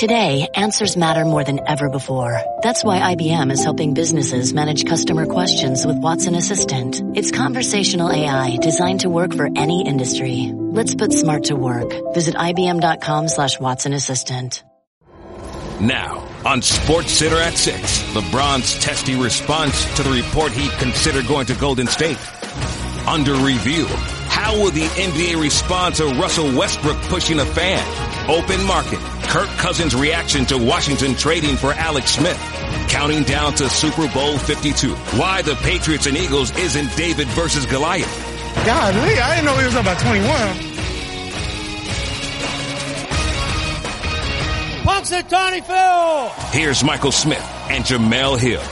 Today, answers matter more than ever before. That's why IBM is helping businesses manage customer questions with Watson Assistant. It's conversational AI designed to work for any industry. Let's put smart to work. Visit IBM.com slash Watson Assistant. Now, on Sports Center at 6, LeBron's testy response to the report he considered going to Golden State. Under review, how will the NBA respond to Russell Westbrook pushing a fan? Open market. Kirk Cousins' reaction to Washington trading for Alex Smith. Counting down to Super Bowl 52. Why the Patriots and Eagles isn't David versus Goliath. God, I didn't know he was about 21. Punks it, Tony Phil. Here's Michael Smith and Jemele Hill.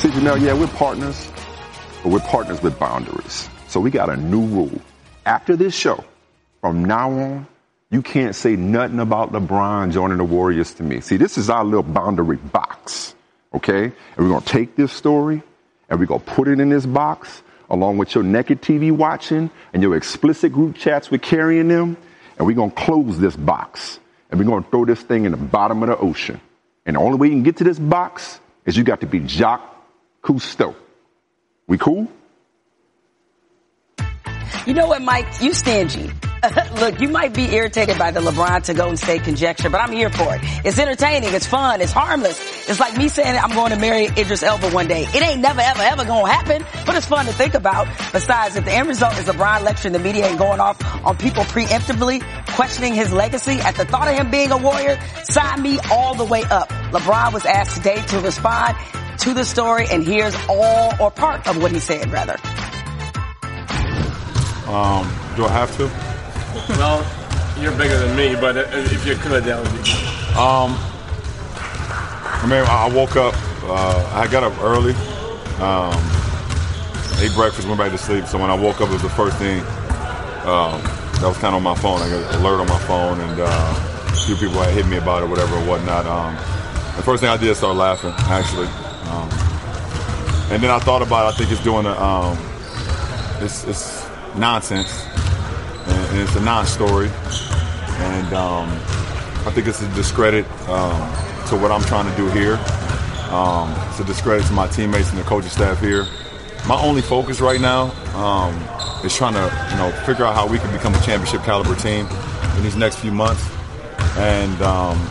See, Jemele, yeah, we're partners, but we're partners with boundaries. So we got a new rule. After this show, from now on, you can't say nothing about LeBron joining the Warriors to me. See, this is our little boundary box, okay? And we're to take this story and we're to put it in this box along with your naked TV watching and your explicit group chats with carrying them. And we're to close this box and we're to throw this thing in the bottom of the ocean. And the only way you can get to this box is you got to be Jacques Cousteau. We cool? You know what, Mike? You stingy. Look, you might be irritated by the LeBron to Golden State conjecture, but I'm here for it. It's entertaining, it's fun, it's harmless. It's like me saying I'm going to marry Idris Elba one day. It ain't never, ever, ever gonna happen, but it's fun to think about. Besides, if the end result is LeBron lecturing the media and going off on people preemptively, questioning his legacy at the thought of him being a warrior, sign me all the way up. LeBron was asked today to respond to the story, and here's all or part of what he said, rather. Um, do I have to? well, you're bigger than me, but if you could, that would be. Um, I mean, I woke up. Uh, I got up early. Um, ate breakfast, went back to sleep. So when I woke up, it was the first thing. Um, that was kind of on my phone. I got an alert on my phone, and uh, a few people had hit me about it, whatever or whatnot. Um, the first thing I did is start laughing, actually. Um, and then I thought about. It, I think it's doing a. Um, it's, it's nonsense and, and it's a non-story. And um, I think it's a discredit um, to what I'm trying to do here. Um, it's a discredit to my teammates and the coaching staff here. My only focus right now um, is trying to, you know, figure out how we can become a championship caliber team in these next few months. And um,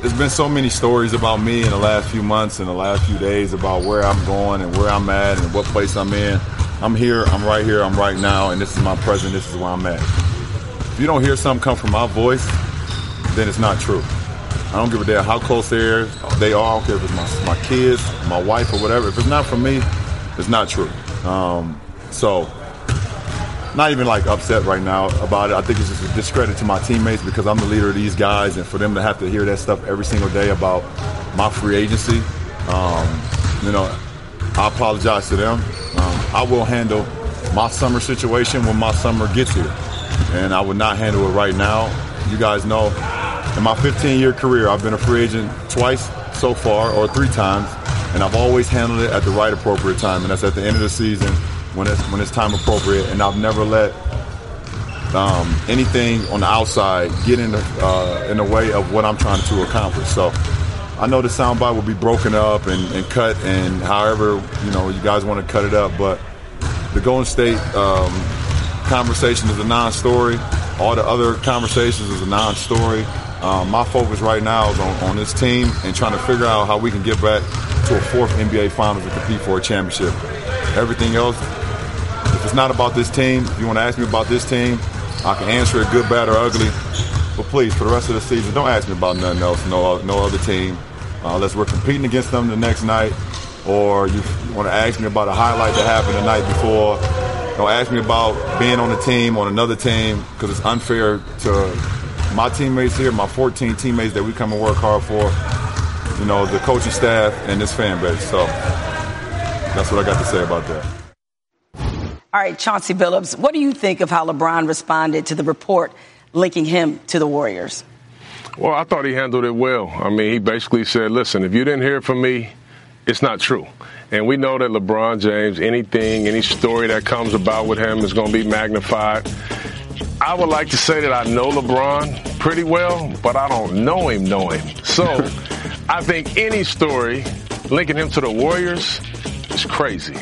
there's been so many stories about me in the last few months and the last few days about where I'm going and where I'm at and what place I'm in. I'm here, I'm right here, I'm right now, and this is my present, this is where I'm at. If you don't hear something come from my voice, then it's not true. I don't give a damn how close they are. They are. I don't care if it's my, my kids, my wife, or whatever. If it's not from me, it's not true. Um, so, not even like upset right now about it. I think it's just a discredit to my teammates because I'm the leader of these guys, and for them to have to hear that stuff every single day about my free agency, um, you know, I apologize to them. Um, I will handle my summer situation when my summer gets here. And I would not handle it right now. You guys know, in my 15 year career, I've been a free agent twice so far, or three times, and I've always handled it at the right appropriate time, and that's at the end of the season when it's when it's time appropriate. And I've never let um, anything on the outside get in the uh, in the way of what I'm trying to accomplish. So I know the soundbite will be broken up and, and, cut, and however you know you guys want to cut it up. But the Golden State um, conversation is a non-story. All the other conversations is a non-story. Um, my focus right now is on, on, this team and trying to figure out how we can get back to a fourth NBA Finals and compete for a championship. Everything else, if it's not about this team, if you want to ask me about this team, I can answer it good, bad, or ugly. But please, for the rest of the season, don't ask me about nothing else, no, no other team. Uh, unless we're competing against them the next night, or you want to ask me about a highlight that happened the night before. Don't ask me about being on a team, on another team, because it's unfair to my teammates here, my 14 teammates that we come and work hard for, you know, the coaching staff and this fan base. So that's what I got to say about that. All right, Chauncey Billups, what do you think of how LeBron responded to the report linking him to the Warriors? Well, I thought he handled it well. I mean, he basically said, listen, if you didn't hear from me, it's not true. And we know that LeBron James, anything, any story that comes about with him is going to be magnified. I would like to say that I know LeBron pretty well, but I don't know him, know him. So I think any story linking him to the Warriors is crazy.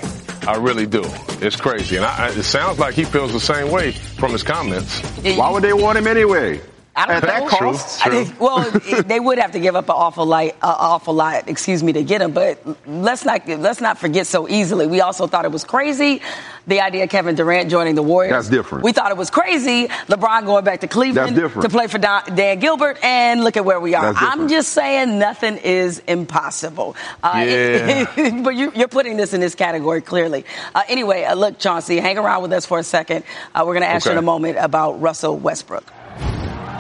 I really do. It's crazy. And I, it sounds like he feels the same way from his comments. Why would they want him anyway? I don't At know. that cost? I think- well, it- they would have to give up an awful lot, uh, awful lot, excuse me, to get him. But let's not let's not forget so easily. We also thought it was crazy the idea of Kevin Durant joining the Warriors. That's different. We thought it was crazy LeBron going back to Cleveland That's different. to play for Don, Dan Gilbert, and look at where we are. I'm just saying nothing is impossible. Uh, it- but you, you're putting this in this category clearly. Uh, anyway, uh, look, Chauncey, hang around with us for a second. Uh, we're going to ask you in a moment about Russell Westbrook.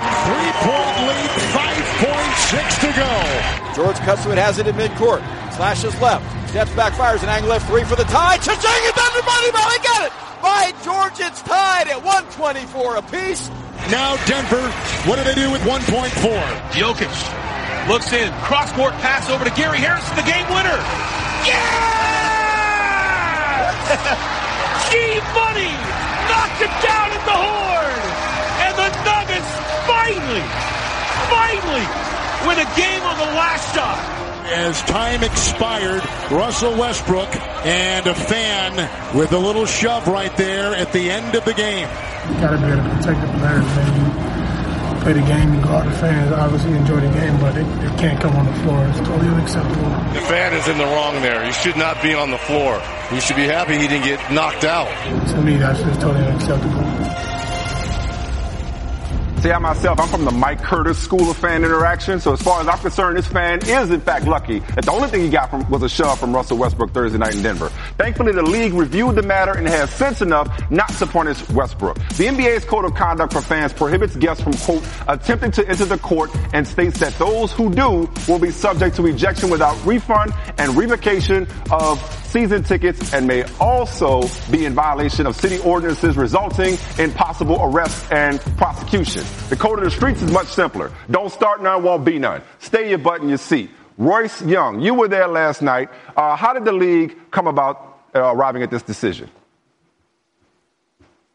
Three-point lead, 5.6 to go. George cuts to it, has it in midcourt. Slashes left. Steps back, fires an angle left three for the tie. Cha-ching! It's under money ball. He got it! By George, it's tied at 124 apiece. Now Denver, what do they do with 1.4? Jokic looks in, cross court pass over to Gary Harrison, the game winner. Yeah! G Money knocked it down at the horn, and the Nuggets finally, finally win a game on the last shot. As time expired, Russell Westbrook and a fan with a little shove right there at the end of the game. You gotta be able to protect the players, man. You play the game, you go out the fans, obviously enjoy the game, but it, it can't come on the floor. It's totally unacceptable. The fan is in the wrong there. He should not be on the floor. He should be happy he didn't get knocked out. To me, that's just totally unacceptable. See, I myself, I'm from the Mike Curtis School of Fan Interaction. So as far as I'm concerned, this fan is in fact lucky that the only thing he got from was a shove from Russell Westbrook Thursday night in Denver. Thankfully, the league reviewed the matter and has sense enough not to punish Westbrook. The NBA's code of conduct for fans prohibits guests from quote attempting to enter the court and states that those who do will be subject to ejection without refund and revocation of season tickets and may also be in violation of city ordinances resulting in possible arrest and prosecution. The code of the streets is much simpler. Don't start none, won't be none. Stay your butt in your seat. Royce Young, you were there last night. Uh, how did the league come about uh, arriving at this decision?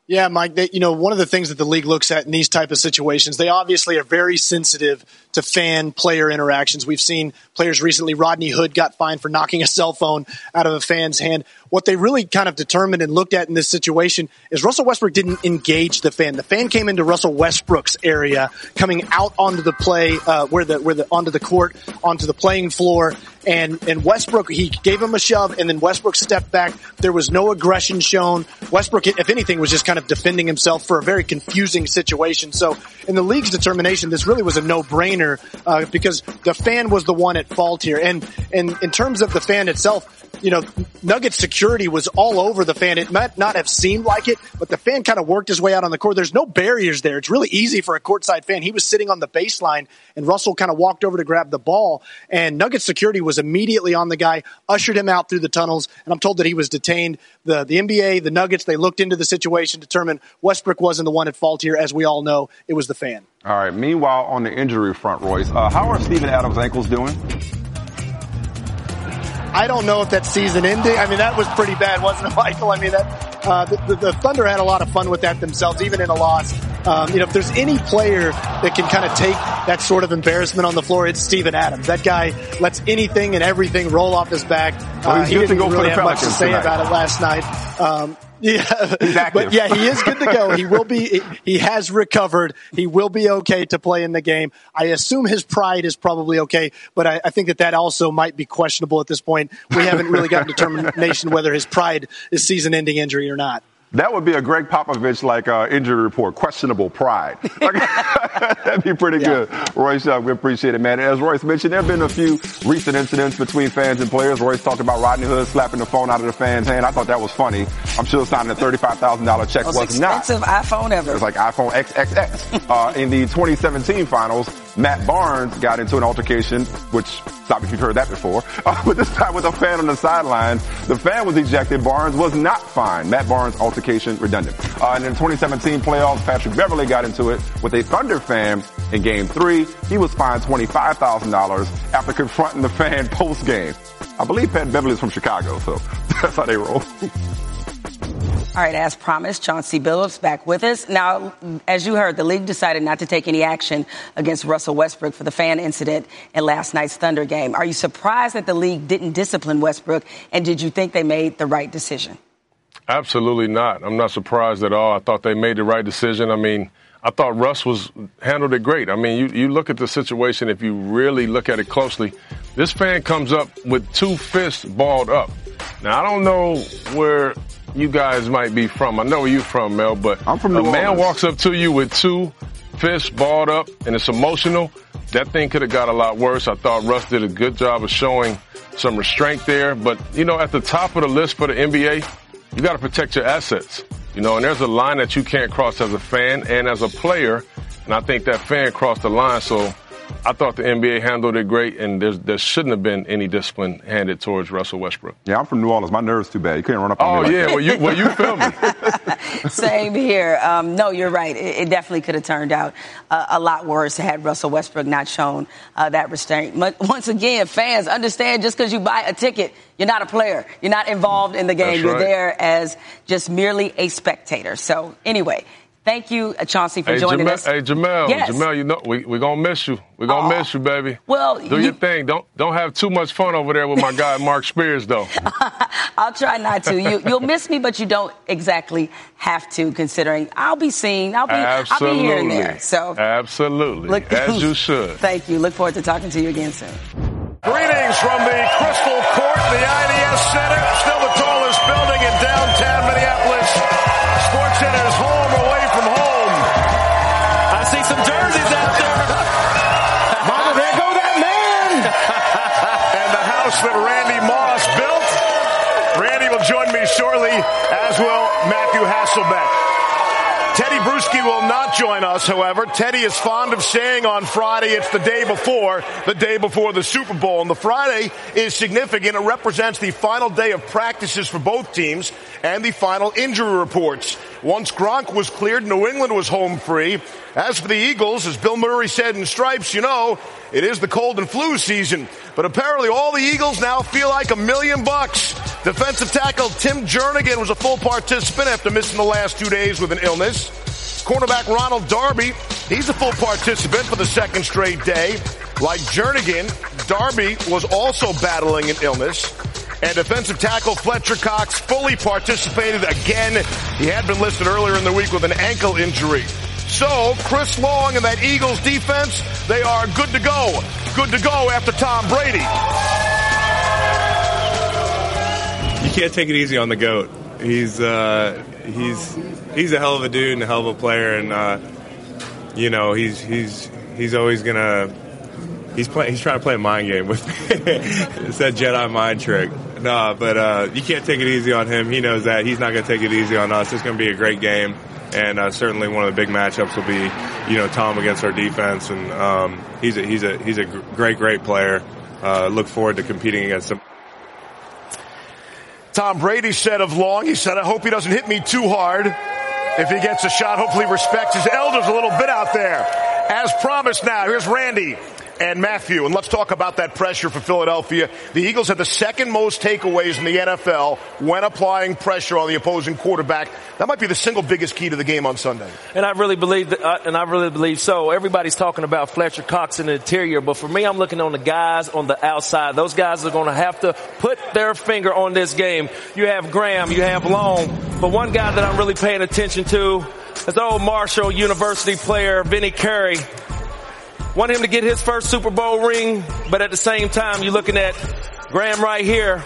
Yeah, Mike. They, you know, one of the things that the league looks at in these type of situations, they obviously are very sensitive to fan player interactions. We've seen players recently. Rodney Hood got fined for knocking a cell phone out of a fan's hand. What they really kind of determined and looked at in this situation is Russell Westbrook didn't engage the fan. The fan came into Russell Westbrook's area, coming out onto the play, uh, where the where the onto the court, onto the playing floor, and and Westbrook he gave him a shove, and then Westbrook stepped back. There was no aggression shown. Westbrook, if anything, was just kind of defending himself for a very confusing situation. So, in the league's determination, this really was a no-brainer uh, because the fan was the one at fault here. And and in terms of the fan itself, you know, Nugget security was all over the fan. It might not have seemed like it, but the fan kind of worked his way out on the court. There's no barriers there. It's really easy for a courtside fan. He was sitting on the baseline and Russell kind of walked over to grab the ball and Nugget security was immediately on the guy, ushered him out through the tunnels. And I'm told that he was detained. The, the NBA, the Nuggets, they looked into the situation, determined Westbrook wasn't the one at fault here. As we all know, it was the fan. All right. Meanwhile, on the injury front, Royce, uh, how are Steven Adams' ankles doing? I don't know if that season ending. I mean, that was pretty bad, wasn't it, Michael? I mean, that uh, the, the, Thunder had a lot of fun with that themselves, even in a loss. Um, you know, if there's any player that can kind of take that sort of embarrassment on the floor, it's Steven Adams. That guy lets anything and everything roll off his back. Well, Uh, he's he didn't go for really the have much to say tonight. about it last night. Um, yeah, but yeah, he is good to go. He will be. He has recovered. He will be okay to play in the game. I assume his pride is probably okay, but I, I think that that also might be questionable at this point. We haven't really gotten determination whether his pride is season-ending injury or not. That would be a Gregg Popovich like uh, injury report, questionable pride. Like, that'd be pretty good. Royce, uh, we appreciate it, man. As Royce mentioned, there have been a few recent incidents between fans and players. Royce talked about Rodney Hood slapping the phone out of the fan's hand. I thought that was funny. I'm sure signing a $35,000 check Most was not. expensive iPhone ever. It was like iPhone XXX. uh, in the 2017 finals, Matt Barnes got into an altercation, which, stop if you've heard that before, uh, but this time with a fan on the sidelines. The fan was ejected. Barnes was not fined. Matt Barnes altercation redundant. Uh, and in the 2017 playoffs, Patrick Beverley got into it with a Thunder fan in game three. He was fined $25,000 after confronting the fan post game. I believe Pat Beverley is from Chicago, so that's how they roll. All right, as promised, Chauncey Billups back with us. Now, as you heard, the league decided not to take any action against Russell Westbrook for the fan incident in last night's Thunder game. Are you surprised that the league didn't discipline Westbrook, and did you think they made the right decision? Absolutely not. I'm not surprised at all. I thought they made the right decision. I mean, I thought Russ was handled it great. I mean, you, you look at the situation, if you really look at it closely, this fan comes up with two fists balled up. Now, I don't know where you guys might be from. I know where you're from, Mel, but I'm from a New man Orleans. walks up to you with two fists balled up and it's emotional. That thing could have got a lot worse. I thought Russ did a good job of showing some restraint there. But, you know, at the top of the list for the NBA, you got to protect your assets. You know, and there's a line that you can't cross as a fan and as a player. And I think that fan crossed the line. So I thought the NBA handled it great, and there's, there shouldn't have been any discipline handed towards Russell Westbrook. Yeah, I'm from New Orleans. My nerves too bad. You can't run up on Oh me like yeah, that. well you well you feel me. Same here. Um, no, you're right. It, it definitely could have turned out uh, a lot worse had Russell Westbrook not shown uh, that restraint. But once again, fans understand just because you buy a ticket, you're not a player. You're not involved in the game. That's you're right. there as just merely a spectator. So anyway, thank you, uh, Chauncey, for Hey joining Jemele, us. hey Jemele, Yes. Jemele, you know we we gonna miss you. We're gonna Aw. miss you, baby. Well, do you- your thing. Don't don't have too much fun over there with my guy Marc Spears, though. I'll try not to. You, you'll miss me, but you don't exactly have to, considering I'll be seen. I'll be, I'll be here and there. So absolutely, Look- as you should. thank you. Look forward to talking to you again soon. Greetings from the Crystal Court, the IDS Center, still the tallest building in downtown Minneapolis. Sports Center's home see some jerseys out there. Mama, there go that man. and the house that Randy Moss built. Randy will join me shortly, as will Matthew Hasselbeck. Tedy Bruschi will not join us, however. Tedy is fond of saying on Friday it's the day before, the day before the Super Bowl. And the Friday is significant. It represents the final day of practices for both teams and the final injury reports. Once Gronk was cleared, New England was home free. As for the Eagles, as Bill Murray said in Stripes, you know, it is the cold and flu season. But apparently all the Eagles now feel like a million bucks. Defensive tackle Tim Jernigan was a full participant after missing the last two days with an illness. Cornerback Ronald Darby, he's a full participant for the second straight day. Like Jernigan, Darby was also battling an illness. And defensive tackle Fletcher Cox fully participated again. He had been listed earlier in the week with an ankle injury. So, Chris Long and that Eagles defense, they are good to go. Good to go after Tom Brady. you can't take it easy on the goat. He's uh, he's he's a hell of a dude and a hell of a player, and uh, you know he's he's he's always gonna he's play, he's trying to play a mind game with me. it's that Jedi mind trick. No, but uh, you can't take it easy on him. He knows that. He's not going to take it easy on us. It's going to be a great game, and uh, certainly one of the big matchups will be you know Tom against our defense, and um, he's a he's a he's a great great player. Uh, look forward to competing against him. Tom Brady said of Long, he said, I hope he doesn't hit me too hard. If he gets a shot, hopefully respects his elders a little bit out there. As promised now, here's Randy and Matthew. And let's talk about that pressure for Philadelphia. The Eagles have the second most takeaways in the NFL when applying pressure on the opposing quarterback. That might be the single biggest key to the game on Sunday. And I really believe that, uh, and I really believe so. Everybody's talking about Fletcher Cox in the interior, but for me, I'm looking on the guys on the outside. Those guys are going to have to put their finger on this game. You have Graham, you have Long, but one guy that I'm really paying attention to is old Marshall University player, Vinny Curry. Want him to get his first Super Bowl ring, but at the same time, you're looking at Graham right here.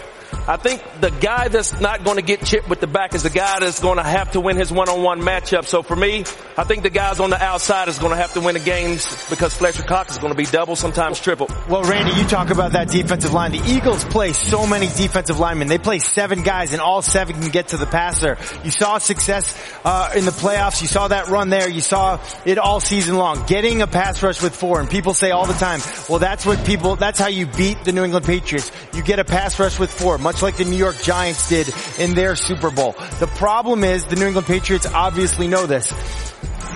I think the guy that's not going to get chipped with the back is the guy that's going to have to win his one-on-one matchup. So for me, I think the guys on the outside is going to have to win the games because Fletcher Cox is going to be double, sometimes triple. Well, Randy, you talk about that defensive line. The Eagles play so many defensive linemen. They play seven guys, and all seven can get to the passer. You saw success uh, in the playoffs. You saw that run there. You saw it all season long. Getting a pass rush with four, and people say all the time, "Well, that's what people. That's how you beat the New England Patriots. You get a pass rush with four, much like the New York Giants did in their Super Bowl." The problem is the New England Patriots obviously know this.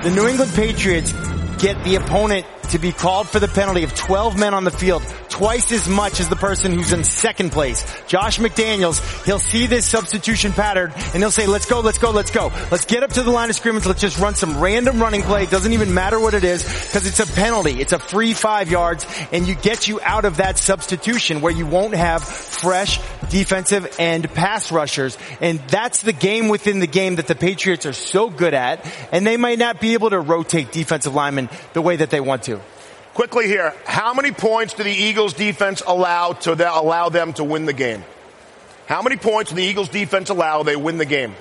The New England Patriots get the opponent to be called for the penalty of 12 men on the field twice as much as the person who's in second place. Josh McDaniels, he'll see this substitution pattern and he'll say, let's go, let's go, let's go. Let's get up to the line of scrimmage. Let's just run some random running play. It doesn't even matter what it is because it's a penalty. It's a free five yards and you get you out of that substitution where you won't have fresh defensive and pass rushers. And that's the game within the game that the Patriots are so good at. And they might not be able to rotate defensive linemen the way that they want to. Quickly here, how many points do the Eagles defense allow to allow them to win the game? How many points do the Eagles defense allow they win the game?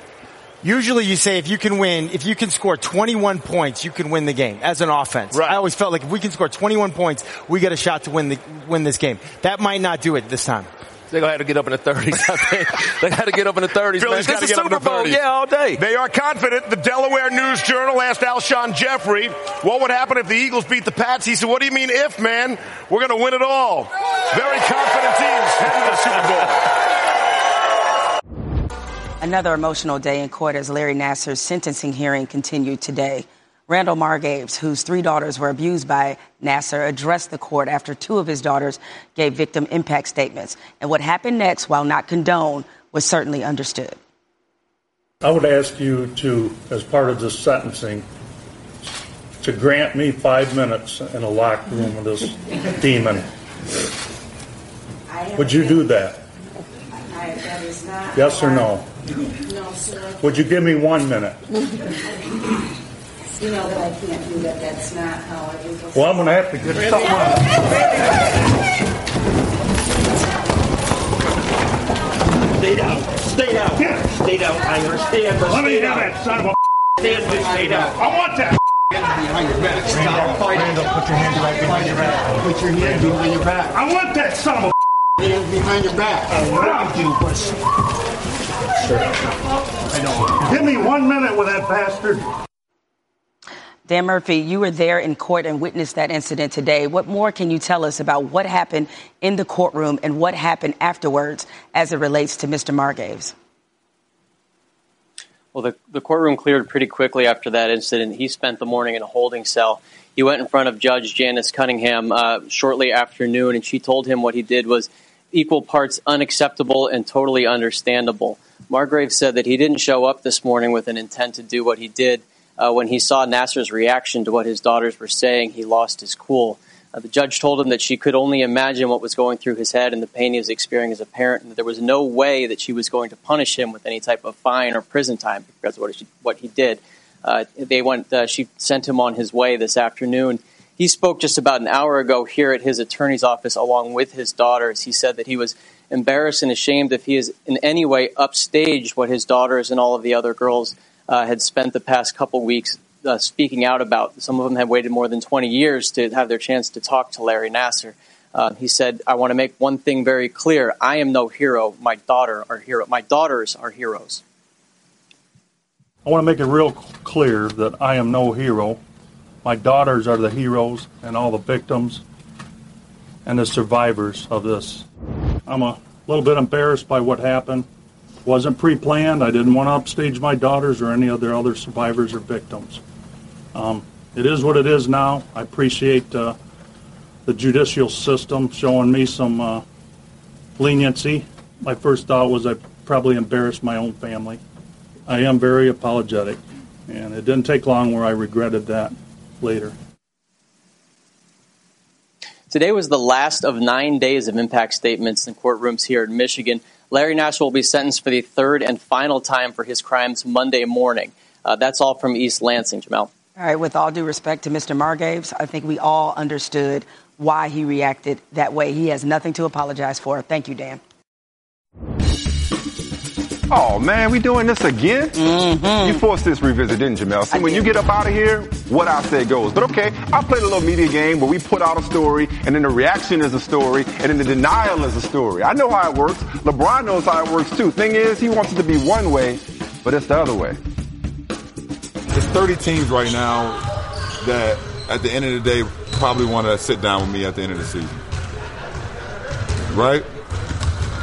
Usually you say if you can win, if you can score 21 points, you can win the game as an offense. Right. I always felt like if we can score 21 points, we get a shot to win the, win this game. That might not do it this time. They're gonna have to get up in the 30s. they got to get up in the 30s. Philly's man. This is Super Bowl, yeah, all day. They are confident. The Delaware News Journal asked Alshon Jeffery, "What would happen if the Eagles beat the Pats?" He said, "What do you mean if, man? We're going to win it all." Very confident teams heading to the Super Bowl. Another emotional day in court as Larry Nassar's sentencing hearing continued today. Randall Margraves, whose three daughters were abused by Nassar, addressed the court after two of his daughters gave victim impact statements. And what happened next, while not condoned, was certainly understood. I would ask you to, as part of this sentencing, to grant me five minutes in a locked room with this demon. Would you do that? Yes or no? No, sir. Would you give me one minute? You know that I can't do that. That's not how it is. Well, I'm going to have to get something. Stay down. Stay down. Yeah. Stay down. I understand, but Let me stay hear down. that son of a. Stand but stay down. I want that. Behind your back. Stop fighting. Randall, Put your hands right behind your back. Put your hands behind your back. I want that son of a. Hands behind your back. I want you to, but Sure. I know. Give me one minute with that bastard. Dan Murphy, you were there in court and witnessed that incident today. What more can you tell us about what happened in the courtroom and what happened afterwards as it relates to Mr. Margraves? Well, the, the courtroom cleared pretty quickly after that incident. He spent the morning in a holding cell. He went in front of Judge Janice Cunningham uh, shortly after noon, and she told him what he did was equal parts unacceptable and totally understandable. Margrave said that he didn't show up this morning with an intent to do what he did. Uh, when he saw Nassar's reaction to what his daughters were saying, he lost his cool. Uh, the judge told him that she could only imagine what was going through his head and the pain he was experiencing as a parent, and that there was no way that she was going to punish him with any type of fine or prison time because of what he, what he did. Uh, they went. Uh, she sent him on his way this afternoon. He spoke just about an hour ago here at his attorney's office along with his daughters. He said that he was embarrassed and ashamed if he has in any way upstaged what his daughters and all of the other girls uh, had spent the past couple weeks uh, speaking out about. Some of them had waited more than 20 years to have their chance to talk to Larry Nassar. Uh, he said, "I want to make one thing very clear: I am no hero. My daughter are hero. My daughters are heroes." I want to make it real clear that I am no hero. My daughters are the heroes and all the victims and the survivors of this. I'm a little bit embarrassed by what happened. Wasn't pre-planned. I didn't want to upstage my daughters or any other other survivors or victims. Um, it is what it is now. I appreciate uh, the judicial system showing me some uh, leniency. My first thought was I probably embarrassed my own family. I am very apologetic, and it didn't take long where I regretted that later. Today was the last of nine days of impact statements in courtrooms here in Michigan. Larry Nash will be sentenced for the third and final time for his crimes Monday morning. Uh, that's all from East Lansing, Jemele. All right, with all due respect to Mr. Margraves, I think we all understood why he reacted that way. He has nothing to apologize for. Thank you, Dan. Oh man, we doing this again? Mm-hmm. You forced this revisit, didn't you, Mel? See, when you get up out of here, what I say goes. But okay, I played a little media game where we put out a story, and then the reaction is a story, and then the denial is a story. I know how it works. LeBron knows how it works too. Thing is, he wants it to be one way, but it's the other way. There's 30 teams right now that, at the end of the day, probably want to sit down with me at the end of the season. Right?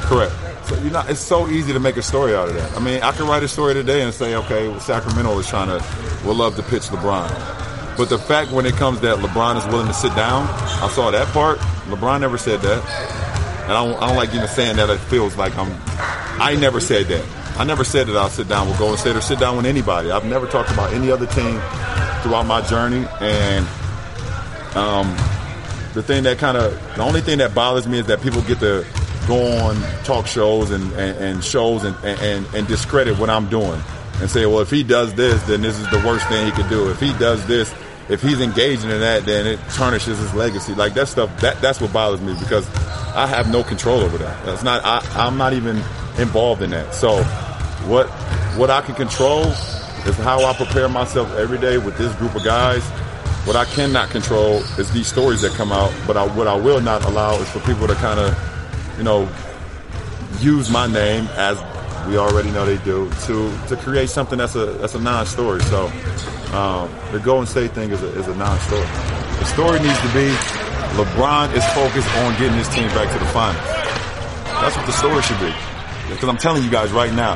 Correct. So you know, it's so easy to make a story out of that. I mean, I could write a story today and say, okay, Sacramento is trying to, will love to pitch LeBron. But the fact when it comes that LeBron is willing to sit down, I saw that part. LeBron never said that. And I don't, I don't like even saying that. It feels like I'm. I never said that. I never said that I'll sit down with Golden State or sit down with anybody. I've never talked about any other team throughout my journey. And um, the thing that kind of, the only thing that bothers me is that people get to go on talk shows and, and, and shows and, and, and discredit what I'm doing and say, well, if he does this, then this is the worst thing he could do. If he does this, if he's engaging in that, then it tarnishes his legacy. Like that stuff, that that's what bothers me because I have no control over that. That's not. I, I'm not even involved in that. So, what what I can control is how I prepare myself every day with this group of guys. What I cannot control is these stories that come out. But I, what I will not allow is for people to kind of, you know, use my name as we already know they do to to create something that's a that's a non-story. So um, the Golden State thing is a, is a non-story. The story needs to be LeBron is focused on getting his team back to the finals. That's what the story should be. Because I'm telling you guys right now,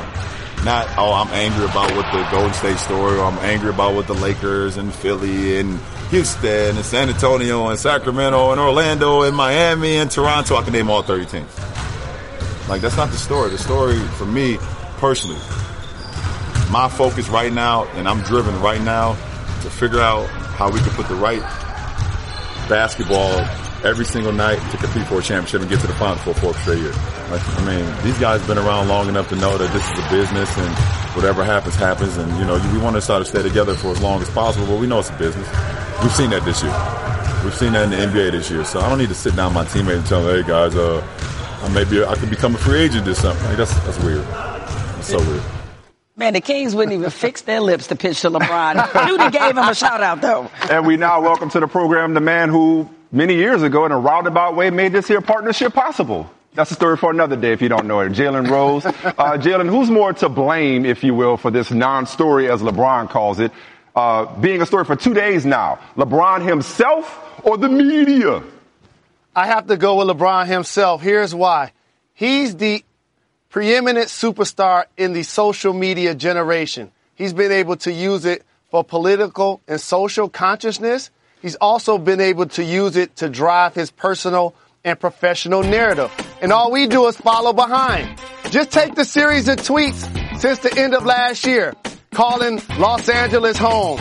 not oh I'm angry about what the Golden State story, or I'm angry about what the Lakers and Philly and Houston and San Antonio and Sacramento and Orlando and Miami and Toronto. I can name all 30 teams. Like that's not the story. The story for me personally, my focus right now, and I'm driven right now to figure out how we can put the right basketball every single night to compete for a championship and get to the final for a fourth straight year. Like, I mean, these guys have been around long enough to know that this is a business and whatever happens, happens. And, you know, we want to try to stay together for as long as possible, but we know it's a business. We've seen that this year. We've seen that in the NBA this year. So I don't need to sit down with my teammate and tell them, hey, guys, uh, I maybe I could become a free agent this summer. Like, that's, that's weird. That's so weird. Man, the Kings wouldn't even fix their lips to pitch to LeBron. Nudie gave him a shout out though. And we now welcome to the program the man who many years ago in a roundabout way made this here partnership possible. That's a story for another day if you don't know it. Jalen Rose. Uh, Jalen, who's more to blame, if you will, for this non-story, as LeBron calls it, uh, being a story for two days now? LeBron himself or the media? I have to go with LeBron himself. Here's why. He's the preeminent superstar in the social media generation. He's been able to use it for political and social consciousness. He's also been able to use it to drive his personal and professional narrative. And all we do is follow behind. Just take the series of tweets since the end of last year, calling Los Angeles home.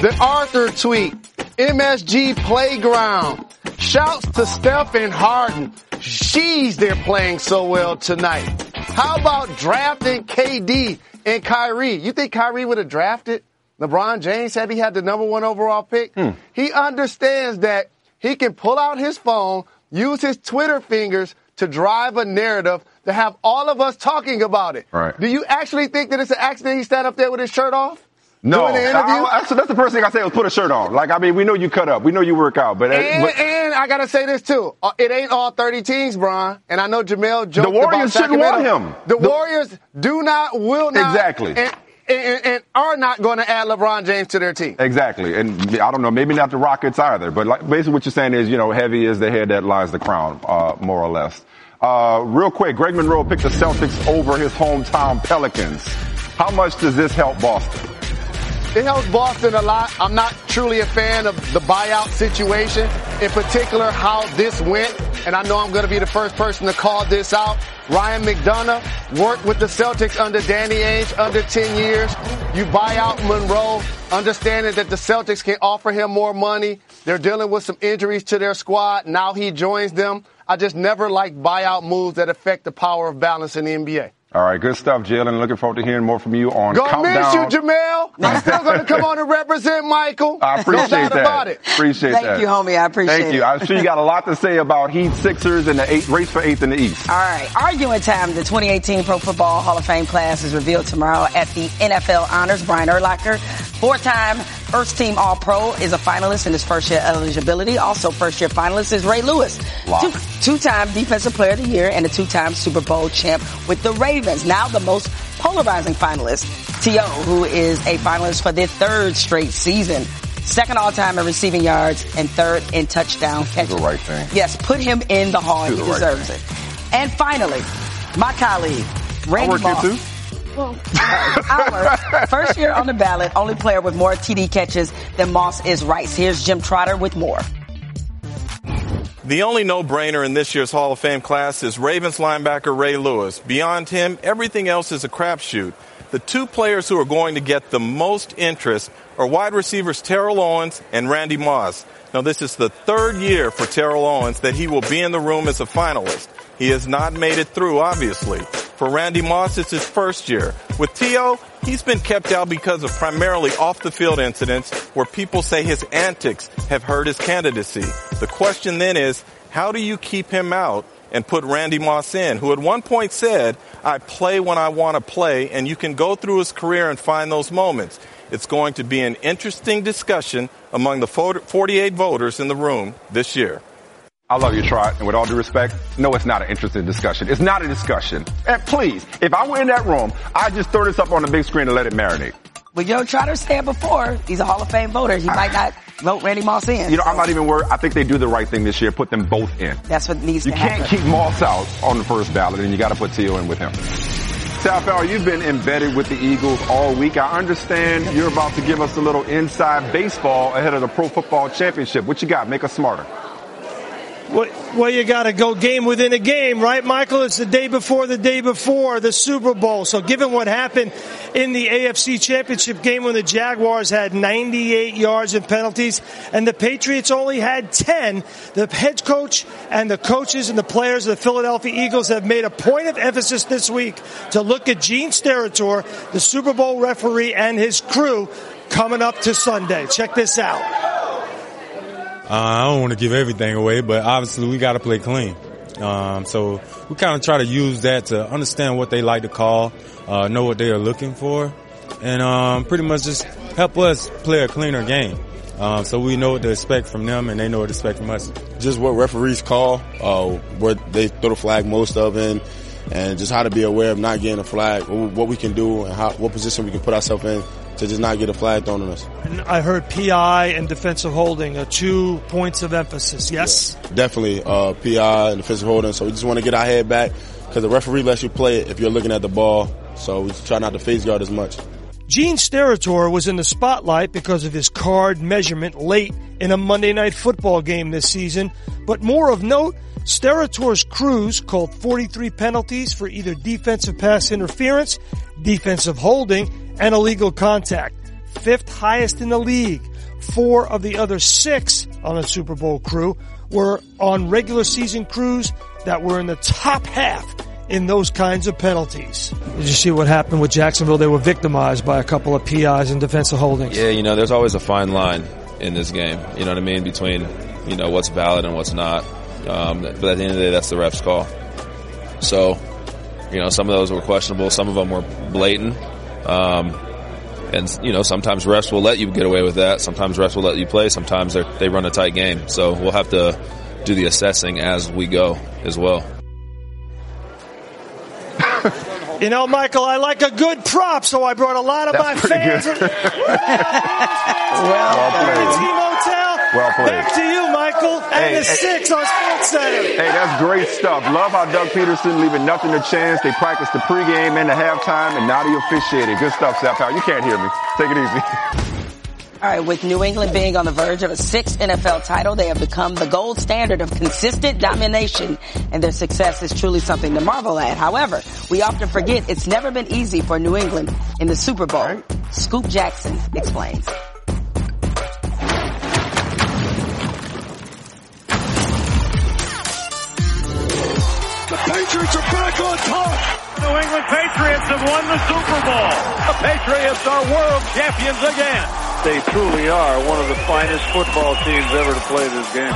The Arthur tweet, MSG playground, shouts to Steph and Harden. She's they're playing so well tonight. How about drafting KD and Kyrie? You think Kyrie would have drafted LeBron James had he had the number one overall pick? Hmm. He understands that he can pull out his phone, use his Twitter fingers to drive a narrative to have all of us talking about it. Right. Do you actually think that it's an accident he stand up there with his shirt off? No, During the interview? I, I, that's, that's the first thing I say was put a shirt on. Like, I mean, we know you cut up, we know you work out, but, And, but and I gotta say this too. Uh, It ain't all 30 teams, Brian. And I know Jemele joked The Warriors about shouldn't want him. The, The- Warriors do not, will not. Exactly. And, and, and are not going to add LeBron James to their team. Exactly. And I don't know, maybe not the Rockets either, but like, basically what you're saying is, you know, heavy is the head that lies the crown, uh, more or less. Uh, real quick, Greg Monroe picked the Celtics over his hometown Pelicans. How much does this help Boston? It helps Boston a lot. I'm not truly a fan of the buyout situation, in particular how this went. And I know I'm going to be the first person to call this out. Ryan McDonough worked with the Celtics under Danny Ainge under 10 years. You buy out Monroe, understanding that the Celtics can offer him more money. They're dealing with some injuries to their squad. Now he joins them. I just never like buyout moves that affect the power of balance in the NBA. All right, good stuff, Jalen. Looking forward to hearing more from you on Gonna Countdown. miss you, Jemele. I'm still gonna come on and represent Michael. I appreciate no doubt that. about it. Appreciate Thank that. Thank you, homie. I appreciate Thank you. I'm sure you got a lot to say about Heat Sixers and the eight, race for eighth in the East. All right, arguing time. The 2018 Pro Football Hall of Fame class is revealed tomorrow at the NFL Honors. Brian Urlacher, four-time first team All-Pro, is a finalist in his first year eligibility. Also first year finalist is Ray Lewis, Wow. Two, two-time Defensive Player of the Year and a two-time Super Bowl champ with the Ravens. Now the most polarizing finalist, T.O., who is a finalist for their third straight season. Second all-time in receiving yards and third in touchdown catches. the right thing. Yes, put him in the hall. Do He the right deserves it. And finally, my colleague, Randy Moss. Well, first year on the ballot, only player with more TD catches than Moss is Rice. Here's Jim Trotter with more. The only no-brainer in this year's Hall of Fame class is Ravens linebacker Ray Lewis. Beyond him, everything else is a crapshoot. The two players who are going to get the most interest are wide receivers Terrell Owens and Randy Moss. Now, this is the third year for Terrell Owens that he will be in the room as a finalist. He has not made it through, obviously. For Randy Moss, it's his first year. With T.O., he's been kept out because of primarily off the field incidents where people say his antics have hurt his candidacy. The question then is, how do you keep him out and put Randy Moss in, who at one point said, I play when I want to play, and you can go through his career and find those moments. It's going to be an interesting discussion among the 48 voters in the room this year. I love you, Trot, and with all due respect, no, it's not an interesting discussion. It's not a discussion. And please, if I were in that room, I'd just throw this up on the big screen and let it marinate. But Joe Trotter said before, he's a Hall of Fame voter. He might not vote Randy Moss in. You know, I'm not even worried. I think they do the right thing this year. Put them both in. That's what needs you to happen. You can't keep Moss out on the first ballot, and you got to put T.O. in with him. Sal you've been embedded with the Eagles all week. I understand you're about to give us a little inside baseball ahead of the Pro Football Championship. What you got? Make us smarter. Well, you got to go game within a game, right, Michael? It's the day before the day before the Super Bowl. So, given what happened in the AFC Championship game when the Jaguars had 98 yards in penalties and the Patriots only had 10, the head coach and the coaches and the players of the Philadelphia Eagles have made a point of emphasis this week to look at Gene Steratore, the Super Bowl referee, and his crew coming up to Sunday. Check this out. Uh, I don't want to give everything away, but obviously we got to play clean. Um, so we kind of try to use that to understand what they like to call, uh, know what they are looking for, and um, pretty much just help us play a cleaner game. Um, so we know what to expect from them, and they know what to expect from us. Just what referees call, uh, where they throw the flag most of in, and just how to be aware of not getting a flag, what we can do, and how, what position we can put ourselves in to just not get a flag thrown on us. And I heard PI and defensive holding are two points of emphasis. Yes? Yeah, definitely uh, PI and defensive holding. So we just want to get our head back because the referee lets you play it if you're looking at the ball. So we try not to face guard as much. Gene Steratore was in the spotlight because of his card measurement late in a Monday night football game this season. But more of note, Steratore's crews called 43 penalties for either defensive pass interference, defensive holding, and illegal contact. Fifth highest in the league. Four of the other six on the Super Bowl crew were on regular season crews that were in the top half in those kinds of penalties. Did you see what happened with Jacksonville? They were victimized by a couple of PIs and defensive holdings. Yeah, you know, there's always a fine line in this game. You know what I mean? Between, you know, what's valid and what's not. Um, but at the end of the day, that's the ref's call. So, you know, some of those were questionable. Some of them were blatant. Um, and you know, sometimes refs will let you get away with that. Sometimes refs will let you play. Sometimes they run a tight game. So we'll have to do the assessing as we go as well. You know, Michael, I like a good prop, so I brought a lot of That's my pretty fans. good. well, Team Hotel. Well played. Back to you, Michael, and Hey, the hey. six on Sports Center. Hey, that's great stuff. Love how Doug Pederson leaving nothing to chance. They practiced the pregame and the halftime, and now they officiated. Good stuff, Sal Powell. You can't hear me. Take it easy. All right, with New England being on the verge of a sixth NFL title, they have become the gold standard of consistent domination, and their success is truly something to marvel at. However, we often forget it's never been easy for New England in the Super Bowl. Scoop Jackson explains. Patriots are back on top. New England Patriots have won the Super Bowl. The Patriots are world champions again. They truly are one of the finest football teams ever to play this game.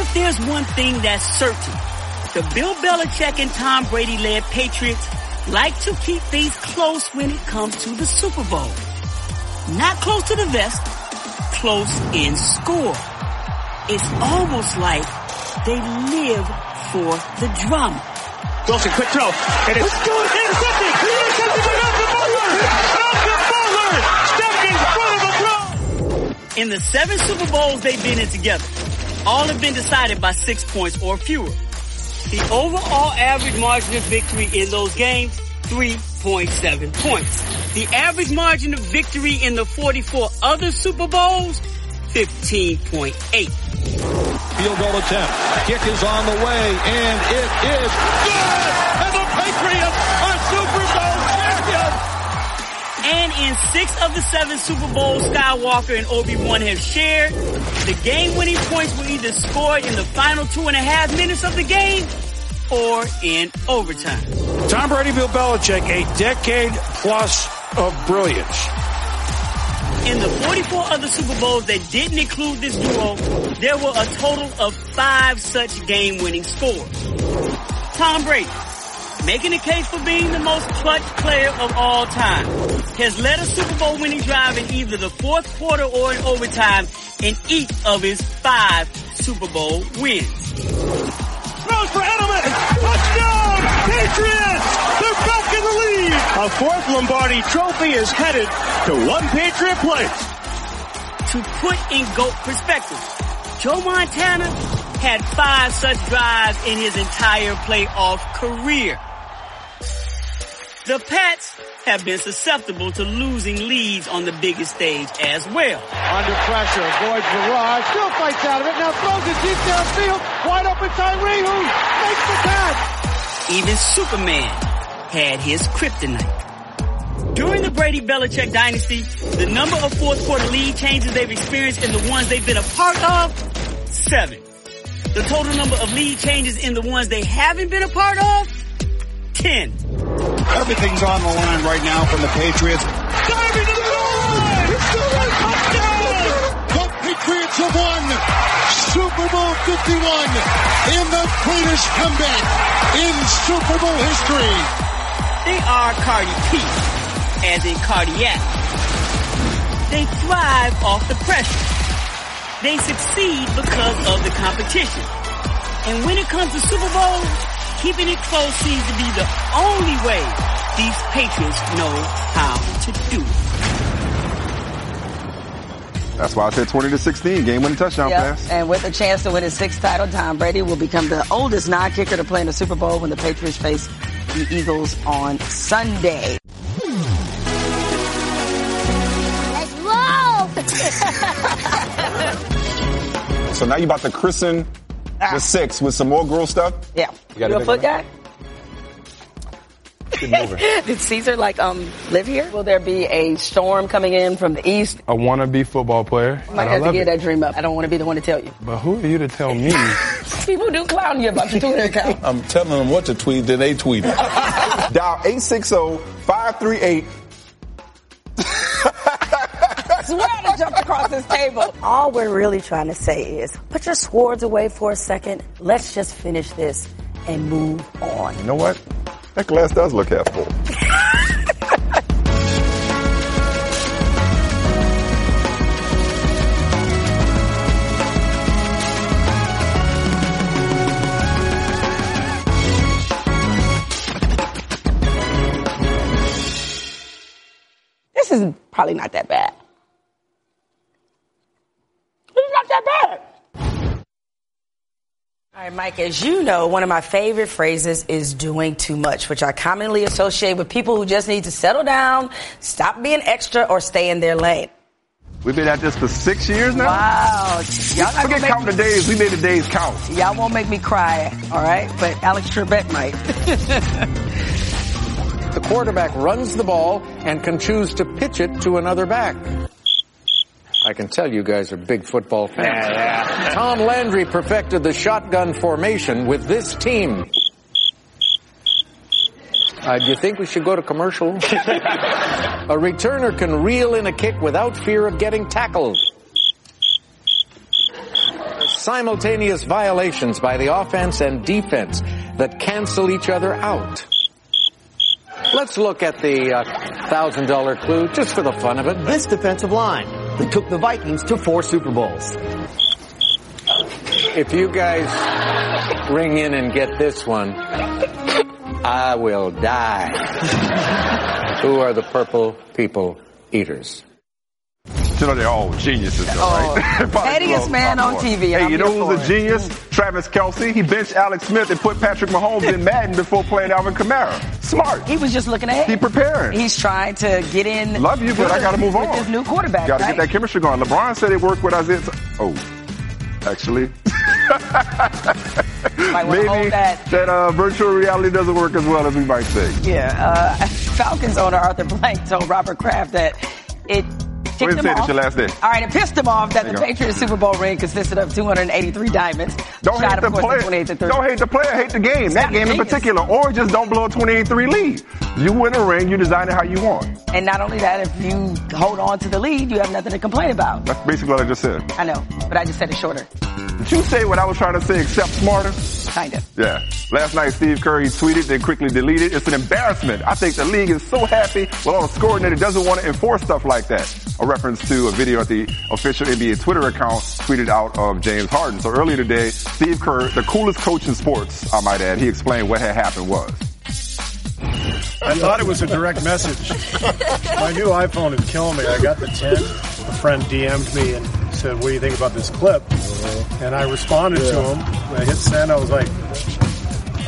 If there's one thing that's certain, the Bill Belichick and Tom Brady led Patriots like to keep things close when it comes to the Super Bowl. Not close to the vest, close in score. It's almost like they live for the drama. Wilson, quick throw. And it's good. Intercepted. Intercepted by Malcolm Butler. Malcolm Butler stepped in front of the throw. In the seven Super Bowls they've been in together, all have been decided by six points or fewer. The overall average margin of victory in those games, 3.7 points. The average margin of victory in the 44 other Super Bowls, 15.8. Field goal attempt. Kick is on the way, and it is good! And the Patriots are Super Bowl champions! And in six of the seven Super Bowls Skywalker and Obi-Wan have shared, the game-winning points were either scored in the final two and a half minutes of the game or in overtime. Tom Brady, Bill Belichick, a decade plus of brilliance. In the 44 other Super Bowls that didn't include this duo, there were a total of five such game-winning scores. Tom Brady, making a case for being the most clutch player of all time, has led a Super Bowl winning drive in either the fourth quarter or in overtime in each of his five Super Bowl wins. Throws for Edelman. Touchdown! Patriots! They're back in the lead. A fourth Lombardi trophy is headed to one Patriot place. To put in GOAT perspective, Joe Montana had five such drives in his entire playoff career. The Pats have been susceptible to losing leads on the biggest stage as well. Under pressure, avoids barrage, still fights out of it, now throws it deep downfield, wide open Tyree who makes the catch. Even Superman had his kryptonite. During the Brady Belichick dynasty, the number of fourth quarter lead changes they've experienced and the ones they've been a part of, seven. The total number of lead changes in the ones they haven't been a part of, ten. Everything's on the line right now from the Patriots. Patriots have won Super Bowl 51 in the greatest comeback in Super Bowl history. They are Cardi P, as in cardiac. They thrive off the pressure. They succeed because of the competition. And when it comes to Super Bowl, keeping it close seems to be the only way these Patriots know how to do it. That's why I said 20 to 16, game winning touchdown Yep. pass. And with a chance to win his sixth title, Tom Brady will become the oldest non-kicker to play in the Super Bowl when the Patriots face the Eagles on Sunday. Let's roll! So now you're about to christen the ah. six with some more girl stuff? Yeah. You gotta You a foot guy? Get moving. Did Caesar like um live here? Will there be a storm coming in from the east? I want to be football player. You might and I have to love give it. that dream up. I don't want to be the one to tell you. But who are you to tell me? People do clown you about your Twitter account. I'm telling them what to tweet, then they tweet it. Dial 860-538. I swear I jumped across this table. All we're really trying to say is put your swords away for a second. Let's just finish this and move on. You know what? That glass does look half full. This is probably not that bad. It's not that bad. All right, Mike, as you know, one of my favorite phrases is doing too much, which I commonly associate with people who just need to settle down, stop being extra, or stay in their lane. We've been at this for six years now. Wow. Y'all not Forget gonna make counting the days. We made the days count. Y'all won't make me cry, all right? But Alex Trebek might. The quarterback runs the ball and can choose to pitch it to another back. I can tell you guys are big football fans. Tom Landry perfected the shotgun formation with this team. Uh, do you think we should go to commercial? a returner can reel in a kick without fear of getting tackled. Simultaneous violations by the offense and defense that cancel each other out. Let's look at the uh, $1,000 clue just for the fun of it. This defensive line that took the Vikings to four Super Bowls. If you guys ring in and get this one, I will die. Who are the purple people eaters? You know they're all geniuses, though, Oh, right? Pettiest man on Baltimore. TV, Hey, I'm you know who's a it. genius? Travis Kelce. He benched Alex Smith and put Patrick Mahomes in Madden before playing Alvin Kamara. Smart. He was just looking ahead. He preparing. He's trying to get in. Love you, but I got to move with on. His new quarterback, Got to right? get that chemistry going. LeBron said it worked with Isaiah. Oh, actually. Maybe that. that uh, virtual reality doesn't work as well as we might think. Yeah, uh, Falcons owner Arthur Blank told Robert Kraft that it Go ticked ahead and say it. off. It's your last day. All right, it pissed him off that There the. Patriots Super Bowl ring consisted of 283 diamonds. Don't shot, hate the course, player. at 28 to 30. Don't hate the player. Hate the game. that not game in particular, or just don't blow a 28-3 lead. You win a ring. You design it how you want. And not only that, if you hold on to the lead, you have nothing to complain about. That's basically what I just said. I know, but I just said it shorter. Did you say what I was trying to say, except smarter? Kind of. Yeah. Last night, Steve Kerr tweeted, then quickly deleted. It's an embarrassment. I think the league is so happy with all the scoring that it doesn't want to enforce stuff like that. A reference to a video at the official NBA Twitter account tweeted out of James Harden. So earlier today, Steve Kerr, the coolest coach in sports, I might add, he explained what had happened was. I thought it was a direct message. My new iPhone is killing me. I got the 10. A friend DM'd me and said, what do you think about this clip? And I responded to him. I hit send. I was like,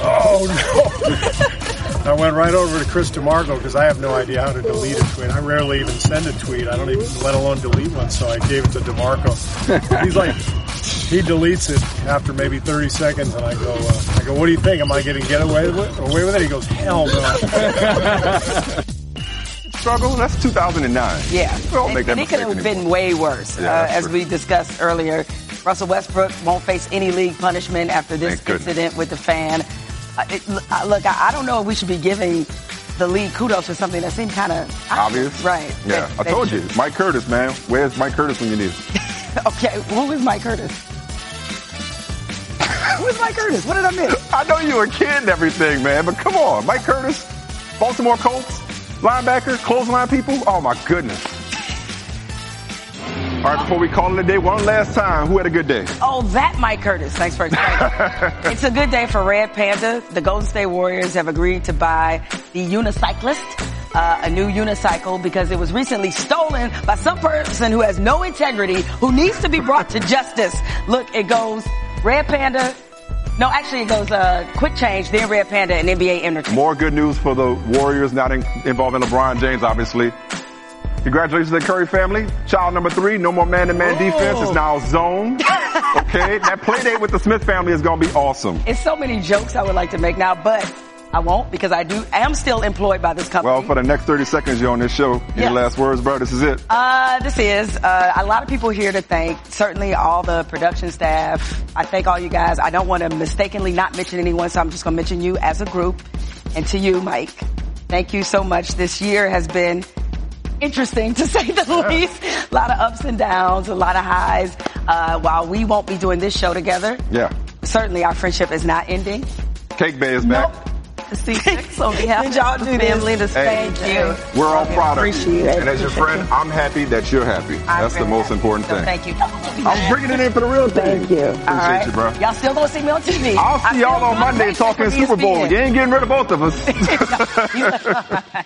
oh no. I went right over to Chris DeMarco because I have no idea how to delete a tweet. I rarely even send a tweet. I don't even, let alone delete one. So I gave it to DeMarco. He's like, he deletes it after maybe 30 seconds, and I go, uh, I go, what do you think? Am I getting get away with it? Away with it? He goes, hell no. Struggle? That's 2009. Yeah. We don't and, make that and it could have anymore. been way worse. Yeah, uh, as true. we discussed earlier, Russell Westbrook won't face any league punishment after this Thank goodness. incident with the fan. Uh, it, look, I, I don't know if we should be giving the league kudos for something that seemed kind of Obvious? Right. Yeah. That- I that told should- you. Mike Curtis, man. Where's Mike Curtis when you need him? Okay, who is Mike Curtis? who is Mike Curtis? What did I miss? I know you were kidding everything, man, but come on. Mike Curtis, Baltimore Colts, linebacker, clothesline people. Oh my goodness. All right, before we call it a day, one last time, who had a good day? Oh, that Mike Curtis. Thanks for explaining. it's a good day for Red Panda. The Golden State Warriors have agreed to buy the Unicyclist, uh, a new unicycle, because it was recently stolen by some person who has no integrity, who needs to be brought to justice. Look, it goes Red Panda. No, actually, it goes uh, Quick Change, then Red Panda, and NBA Entertainment. More good news for the Warriors, not in, involving LeBron James, obviously. Congratulations to the Curry family. Child number three, no more man-to-man defense. It's now zone. Okay, that play date with the Smith family is going to be awesome. It's so many jokes I would like to make now, but I won't because I do. Am still employed by this company. Well, for the next 30 seconds you're on this show, any Yes. last words, bro? This is it. Uh, this is uh, a lot of people here to thank. Certainly, all the production staff. I thank all you guys. I don't want to mistakenly not mention anyone, so I'm just going to mention you as a group, and to you, Mike. Thank you so much. This year has been interesting to say the least. A lot of ups and downs, a lot of highs. Uh, while we won't be doing this show together, Yeah. certainly our friendship is not ending. Cake Bay is back. See, so on behalf Did y'all of do the this? family, the Hey, thank you. We're all proud of you. Appreciate it. And as your friend, I'm happy that you're happy. I'm That's the most happy. important So thing. Thank you. I'm bringing it in for the real thing. Thank you. Appreciate All right. you, bro. Y'all still gonna see me on TV. I'll see y'all on Monday talking Super Bowl. You ain't getting rid of both of us. ESPN.